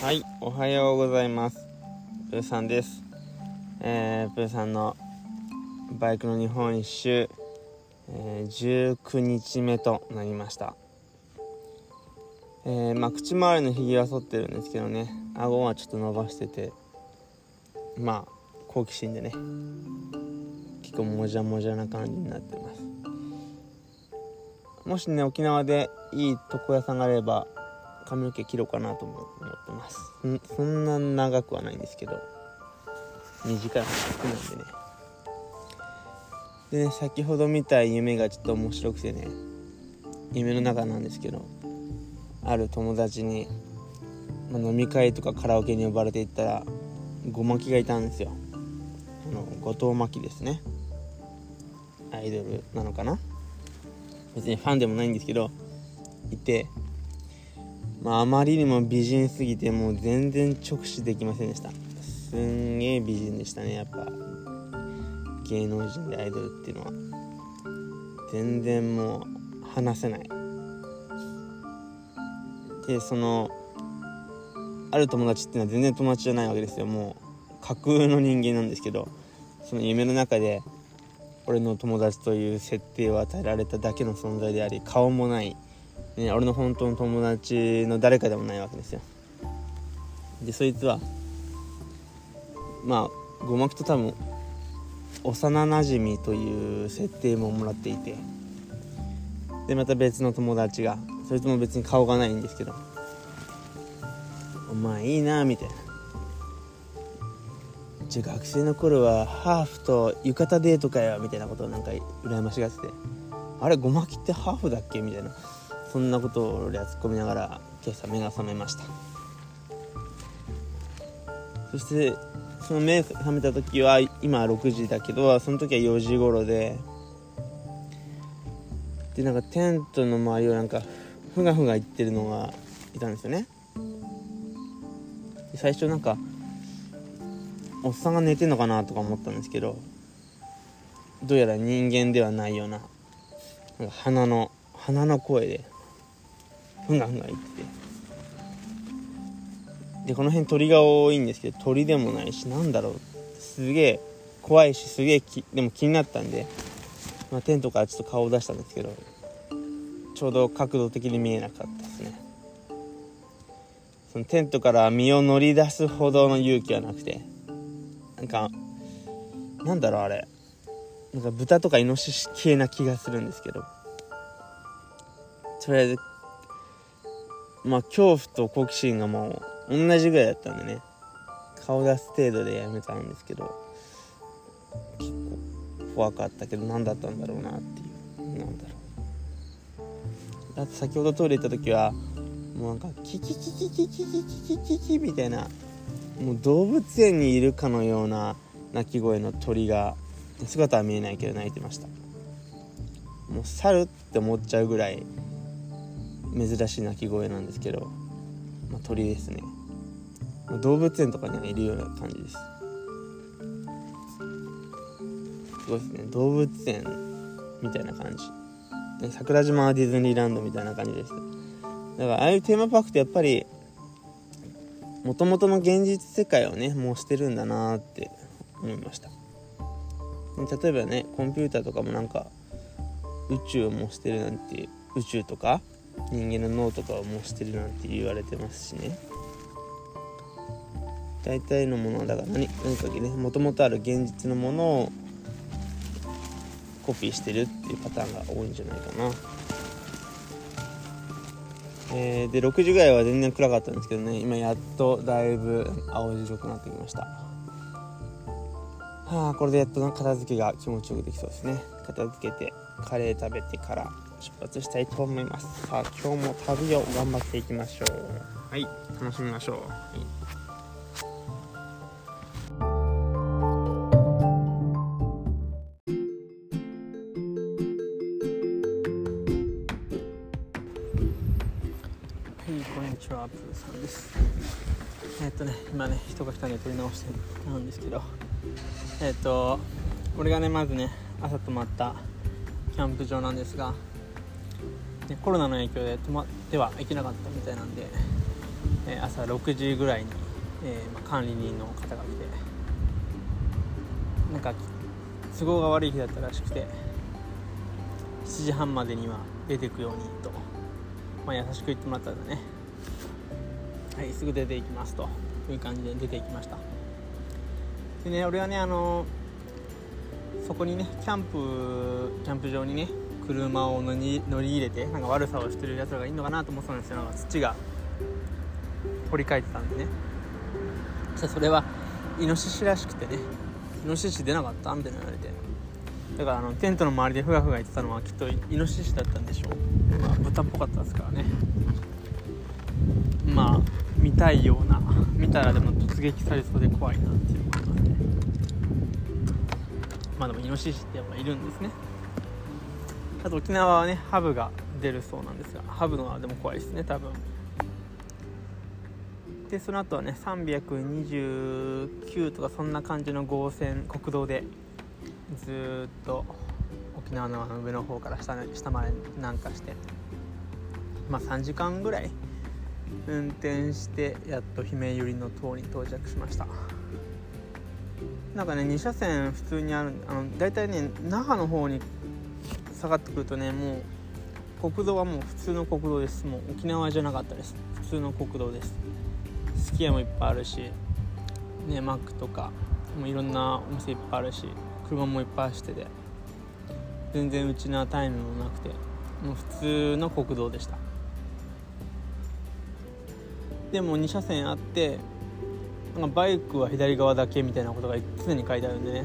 はい、おはようございます。プーさんです。えー、プーさんのバイクの日本一周、えー19日目となりました。えー、まあ、口周りのひげは剃ってるんですけどね、顎はちょっと伸ばしてて、まあ、好奇心でね、結構もじゃもじゃな感じになってます。もしね、沖縄でいい床屋さんがあれば、髪の毛切ろうかなと思ってます。そんな長くはないんですけど。短い服なんでね。でね先ほど見た夢がちょっと面白くてね。夢の中なんですけどある友達に、ま飲み会とかカラオケに呼ばれて行ったらごまきがいたんですよ。あの後藤真希ですね。アイドルなのかな。別にファンでもないんですけどいてまあ、あまりにも美人すぎてもう全然直視できませんでした。すんげえ美人でしたねやっぱ。芸能人でアイドルっていうのは。全然もう話せない。でそのある友達っていうのは全然友達じゃないわけですよ。もう架空の人間なんですけど。その夢の中で俺の友達という設定を与えられただけの存在であり顔もないね、俺の本当の友達の誰かでもないわけですよ。でそいつはまあごまきと多分幼なじみという設定ももらっていてでまた別の友達がそいつも別に顔がないんですけど「お前いいな」みたいな「じゃあ学生の頃はハーフと浴衣デートかよ」みたいなことをなんか羨ましがってて「あれごまきってハーフだっけ?」みたいな。そんなことを俺は突っ込みながら今朝目が覚めました。そしてその目覚めた時は今6時だけどその時は4時頃ででなんかテントの周りをなんかふがふが言ってるのがいたんですよね。最初なんかおっさんが寝てんのかなとか思ったんですけどどうやら人間ではないようななんか鼻の鼻の声でふんがふんが言って。でこの辺鳥が多いんですけど鳥でもないしなんだろうすげえ怖いしすげえきでも気になったんで、まあ、テントからちょっと顔を出したんですけどちょうど角度的に見えなかったですね。そのテントから身を乗り出すほどの勇気はなくてなんかなんだろうあれ。なんか豚とかイノシシ系な気がするんですけど。とりあえずまあ恐怖と好奇心がもう同じぐらいだったんでね。顔出す程度でやめたんですけど結構怖かったけど何だったんだろうなっていう。なんだろう。だって先ほどトイレ行った時はもうなんかキキキキキキキキキキキみたいなもう動物園にいるかのような鳴き声の鳥が姿は見えないけど鳴いてました。もう猿って思っちゃうぐらい珍しい鳴き声なんですけど、まあ、鳥ですね、まあ動物園とかにはいるような感じです。すごいですね。動物園みたいな感じ。ね桜島はディズニーランドみたいな感じですだからああいうテーマパークってやっぱりもともとの現実世界をねもうしてるんだなーって思いました。例えばねコンピューターとかもなんか宇宙を模してるなんて宇宙とか人間の脳とかを模してるなんて言われてますしね。大体のものはだから何何かねもともとある現実のものをコピーしてるっていうパターンが多いんじゃないかな。えーで6時ぐらいは全然暗かったんですけどね。今やっとだいぶ青白くなってきました。はあこれでやっと片付けが気持ちよくできそうですね。片付けてカレー食べてから。出発したいと思います。さあ今日も旅を頑張っていきましょう。はい。楽しみましょう、はい。はい、こんにちは、プーさんです。えっとね、今ね、人が来たんで撮り直してるんですけど、えっと、俺がね、まずね、朝泊まったキャンプ場なんですが、ね、コロナの影響で泊まってはいけなかったみたいなんで、え、朝6時ぐらいに、えま、管理人の方が来てなんか都合が悪い日だったらしくて7時半までには出てくようにと、まあ、優しく言ってもらったんだね。はいすぐ出ていきますという感じで出ていきました。でね俺はねあのそこにねキャンプキャンプ場にね車を乗り乗り入れてなんか悪さをしてるやつらがいるのかなと思ってたんですよ。なんか土が掘り返ってたんでね。そしたらそれはイノシシらしくてね。イノシシ出なかったみたいな言われて。だからあのテントの周りでふがふが言ってたのはきっとイノシシだったんでしょう、まあ、豚っぽかったですからね。まあ見たいような見たらでも突撃されそうで怖いなっていうのがあってまあでもイノシシってやっぱいるんですね。あと沖縄はねハブが出るそうなんですがハブのはでも怖いですね多分。でその後はね329とかそんな感じの号線国道でずっと沖縄の上の方から下下まで南下してまあ3時間ぐらい運転してやっと姫百合の塔に到着しました。なんかね2車線普通にあるあの大体ね那覇の方に下がってくるとねもう国道はもう普通の国道です。もう沖縄じゃなかったです。普通の国道です。すき家もいっぱいあるしねマックとかもういろんなお店いっぱいあるし車もいっぱい走ってて全然うちなタイムもなくてもう普通の国道でした。でも2車線あってなんかバイクは左側だけみたいなことが常に書いてあるんでね。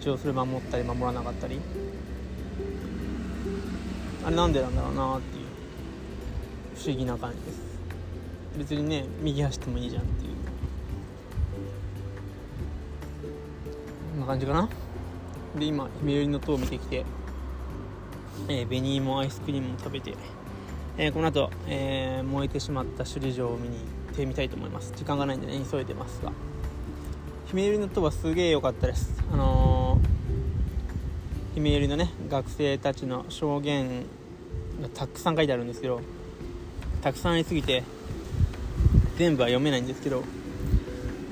一応それ守ったり守らなかったり。あれなんでなんだろうなっていう。不思議な感じです。別にね右走ってもいいじゃんっていう。こんな感じかな。で今姫寄りの塔を見てきて、えー、紅芋アイスクリームを食べて、えー、この後、えー、燃えてしまった首里城を見に行ってみたいと思います。時間がないんでね急いでますが。姫寄りの塔はすげえ良かったです。あのー、姫寄りのね学生たちの証言がたくさん書いてあるんですけどたくさんありすぎて全部は読めないんですけど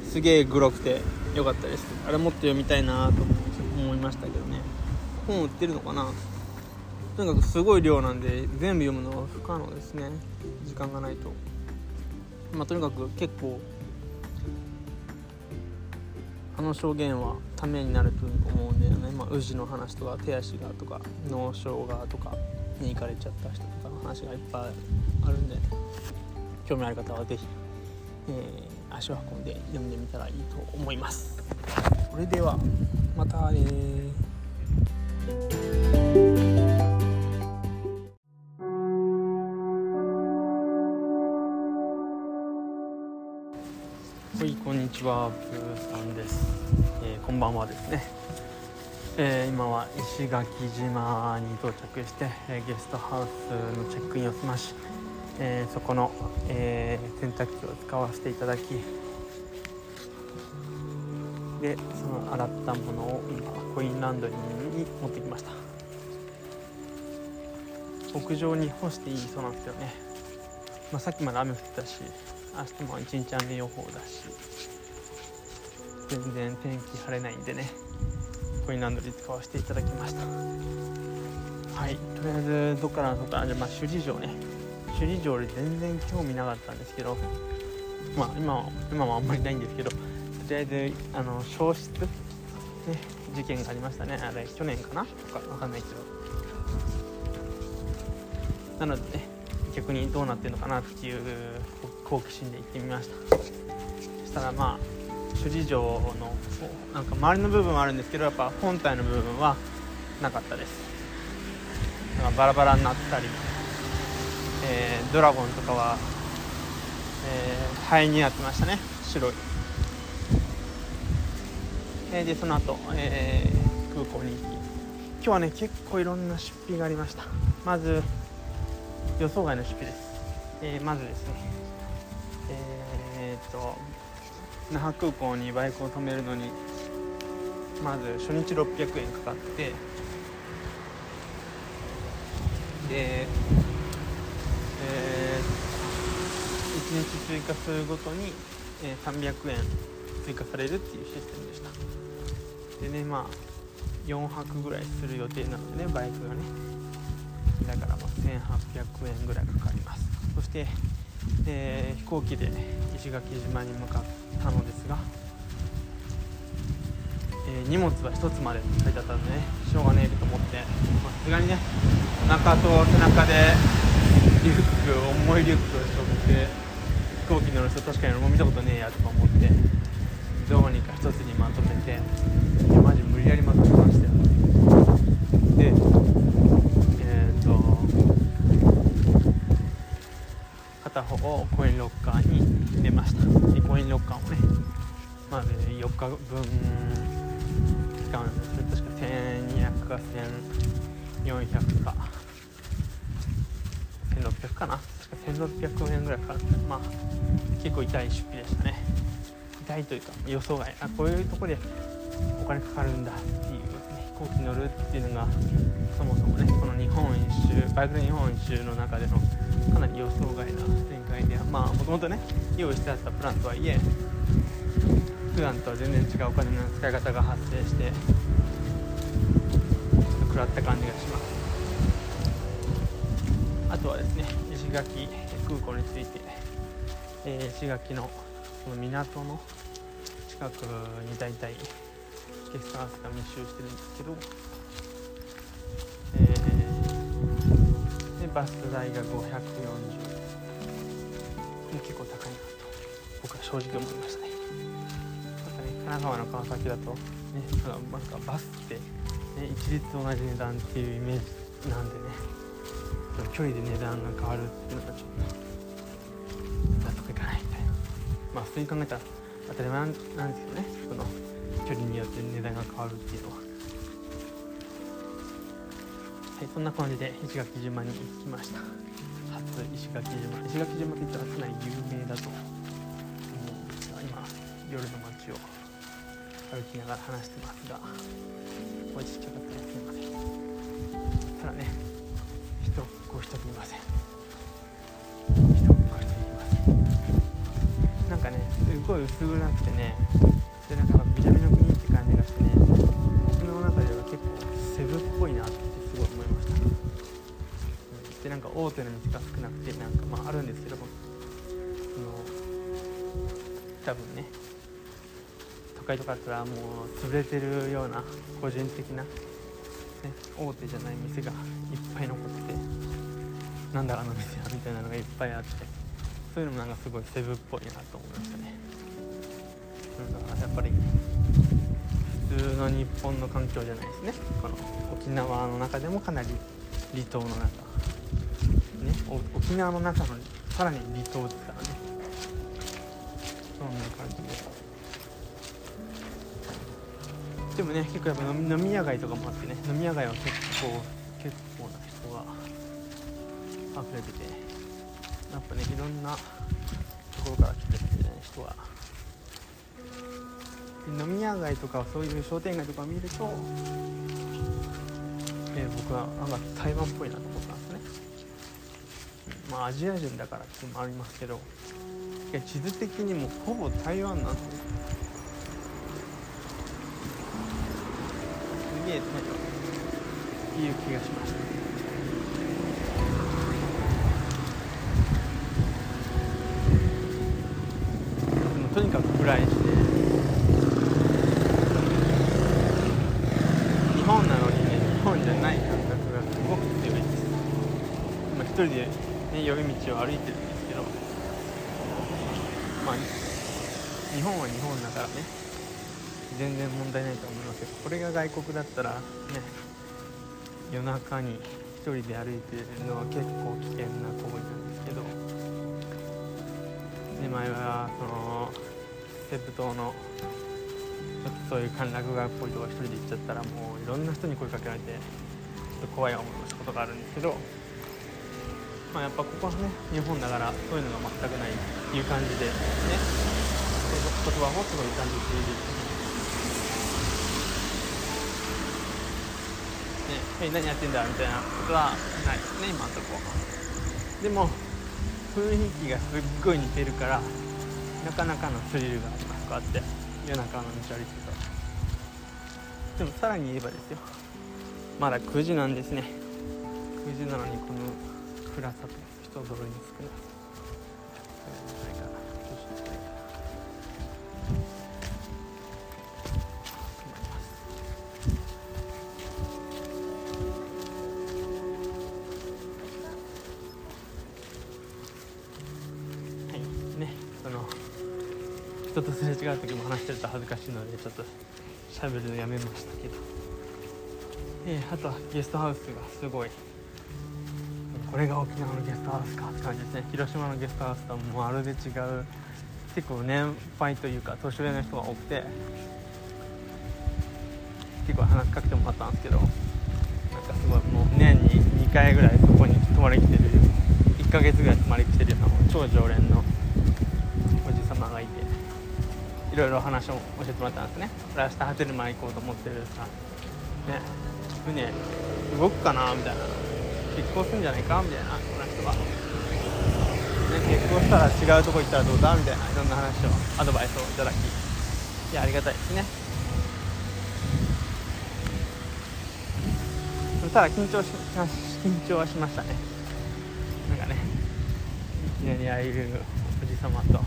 すげえグロくて良かったです。あれもっと読みたいなと思いましたけどね。本売ってるのかな？とにかくすごい量なんで全部読むのは不可能ですね。時間がないと。まあとにかく結構の証言はためになると思うんだよね、まあ、宇治の話とか手足がとか脳症がとかに行かれちゃった人とかの話がいっぱいあるんで興味ある方は是非えー、足を運んで読んでみたらいいと思います。それではまたねちはブーさんです、えー、こんばんはですね、えー、今は石垣島に到着して、えゲストハウスのチェックインを済ましえ、そこの、え、洗濯機を使わせていただきでその洗ったものを今コインランドリーに持ってきました。屋上に干していいそうなんですよね、まあ、さっきまで雨降ってたし明日も一日雨予報だし。全然天気晴れないんでねコインランドリー使わせていただきました。はいとりあえずどっからどっかじゃま首里城ね。首里城で全然興味なかったんですけどまあ今は今はあんまりないんですけどとりあえずあの消失、ね、事件がありましたね。あれ去年かな？とかわかんないけど。なのでね逆にどうなってるのかなっていう好奇心で行ってみました。そしたらまあ首里城のなんか周りの部分はあるんですけどやっぱ本体の部分はなかったです。なんかバラバラになったりえー、ドラゴンとかは、えー、灰になってましたね。白い、えー、でその後、えー、空港に行き。今日はね結構いろんな出費がありました。まず予想外の出費です、えー、まずですね。えー、っと那覇空港にバイクを止めるのにまず初日600円かかってでえー、1日追加するごとに、え、300円追加されるっていうシステムでした。でねまあ4泊ぐらいする予定なのでねバイクがね。だからま1800円ぐらいかかります。そして、えー、飛行機で石垣島に向かったのですが、えー、荷物は1つまで書いてあったのでねしょうがねえと思ってさすがにねお腹と背中でリュック重いリュックを背負って飛行機乗る人確かに俺も見たことねえやとか思ってどうにか1つにまとめていやマジ無理やりまとめましたよ。でえっ、ー、と片方をコインロッカーに入れました。でコインロッカーもねまあ、ね、4日分使うんですね確か1200か1400か。1600かな。確か1600円ぐらいかかるってまあ結構痛い出費でしたね。痛いというか予想外。あこういうとこでお金かかるんだっていう、ね、飛行機乗るっていうのがそもそもねこの日本一周バイクの日本一周の中でのかなり予想外なまあもともとね用意してあったプランとはいえ普段とは全然違うお金の使い方が発生してちょっと食らった感じがします。あとはですね石垣空港について、えー、石垣のその港の近くに大体ゲストハウスが密集してるんですけど、バス代が540結構高いなと僕は正直思いましたね。なんかね神奈川の川崎だとねなんかバスって、ね、一律同じ値段っていうイメージなんでね距離で値段が変わるっていうのがちょっと納得いかないみたいな。まあ普通に考えたら当たり前なんですけどねこの距離によって値段が変わるっていうのは。はいそんな感じで石垣島に行きました。初石垣島。石垣島って言ったらかなり有名だと思うんですが今夜の街を歩きながら話してますがおちっちゃかったらすいません。ただね人ご一人いません。人ご一人いません。なんかねすごい薄暗くてねなんか大手の道が少なくてなんかまああるんですけどその多分ね都会とかだったらもう潰れてるような個人的なね、大手じゃない店がいっぱい残っててなんだあの店はみたいなのがいっぱいあってそういうのもなんかすごいセブっぽいなと思いましたね。なんかやっぱり普通の日本の環境じゃないですね。この沖縄の中でもかなり離島の中ね。沖縄の中のさらに離島ですからね。そんな感じで。でもね結構やっぱ飲み屋街とかもあってね飲み屋街は結構結構な人が溢れててやっぱねいろんなところから来てるみたいな人が飲み屋街とかそういう商店街とか見ると、えー、僕はなんか台湾っぽいなと思ったんですね、まあアジア人だからっていうのもありますけどいや地図的にもほぼ台湾なんですよ。えていう気がしました。とにかく暗いし日本なのにね日本じゃない感覚がすごく強いです。今一人で、ね、夜道を歩いてるんですけどまあ日本は日本だからね全然問題ないと思いますけどこれが外国だったらね夜中に1人で歩いてるのは結構危険な行為なんですけどで前はそのセブ島のちょっとそういう歓楽街っぽいとこ1人で行っちゃったらもういろんな人に声かけられてちょっと怖い思いをしたことがあるんですけどまあやっぱここはね日本だからそういうのが全くないっていう感じでね。言葉もすごい感じている。ねえ、何やってんだみたいなことはないですね今のとこ。ろでも雰囲気がすっごい似てるからなかなかのスリルがあります。こうやって夜中の道歩いてると。でもさらに言えばですよ。まだ9時なんですね。9時なのにこの暗さと人通りの少なさそれじゃないかなどうしようもないかな思いますはいねその人とすれ違う時も話してると恥ずかしいのでちょっと喋るのやめましたけど。えーあとはゲストハウスがすごい。これが沖縄のゲストハウスかって感じですね。広島のゲストハウスとはもうまるで違う結構年配というか年上の人が多くて結構話しかけてもらったんですけどなんかすごいもう年に2回ぐらいそこに泊まりに来てる1ヶ月ぐらい泊まりに来てるような超常連のおじ様がいていろいろ話を教えてもらったんですね。明日波照間行こうと思ってるさね船動くかなみたいな。結婚すんじゃないか？みたいなこの人が、ね、結婚したら違うとこ行ったらどうだ？みたいないろんな話をアドバイスをいただきいやありがたいですね。ただ緊張し緊張はしましたね。なんかねいきなりああいうおじ様と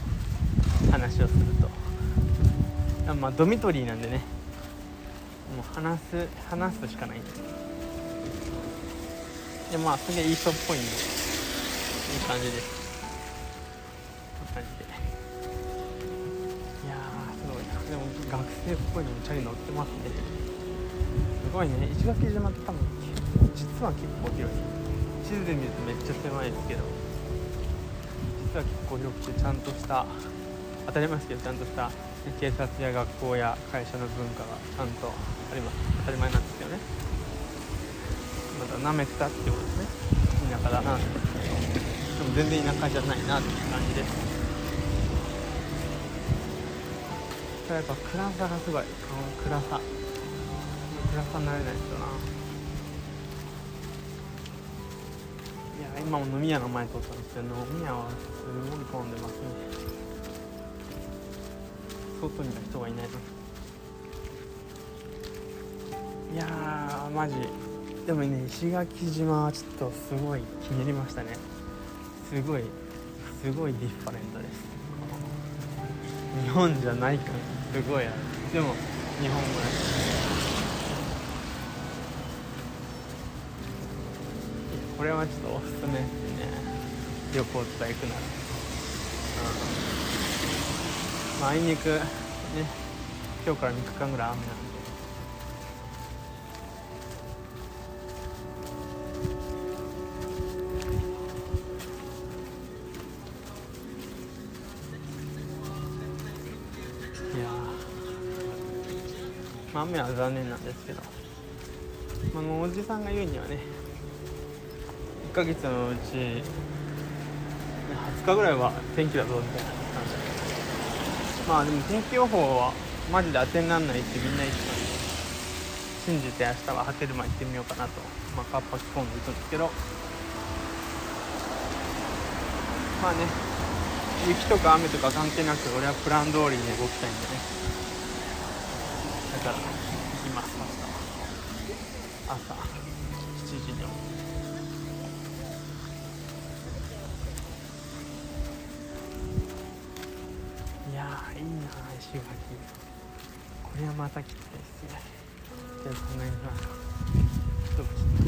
話をすると。まあドミトリーなんでね。もう話す話すしかないんで。すでまあすげえいい人っぽいんで。いい感じです。こんな感じで。いやーすごいでも学生っぽいのもチャリ乗ってますね。すごいね。石垣島って多分実は結構広い。地図で見るとめっちゃ狭いですけど実は結構広くてちゃんとした当たり前ですけどちゃんとした警察や学校や会社の文化がちゃんとあります。当たり前なんですけどね。舐めてたってことです。ね田舎だなでも全然田舎じゃないな。っていう感じですただやっぱ暗さがすごいこの暗さ暗さになれな。いですよないや今も飲み屋の前通ったんですけど飲み屋はすごい混んでますね外には人がいな。いな。いやーマジでもね石垣島はちょっとすごい気に入りましたね。すごいすごいディファレントです。日本じゃない感すごいある。でも日本語だし。これはちょっとおすすめですね。旅行とか行くなら。うん。ああいにくね今日から3日間ぐらい雨なんで。まあ雨は残念なんですけど、まあ、もうおじさんが言うにはね1ヶ月のうち20日ぐらいは天気だぞみたいな話まあでも天気予報はマジで当てにならないってみんな言ってたんで信じて明日は波照間行ってみようかなとまあカッパ着込んでいくんですけど。まあね雪とか雨とか関係なく俺はプラン通りに動きたいんでね。から行きます。明日は朝7時にいやーいいな石垣。これはまた来たいですね。じゃあそんなにしますか。どうも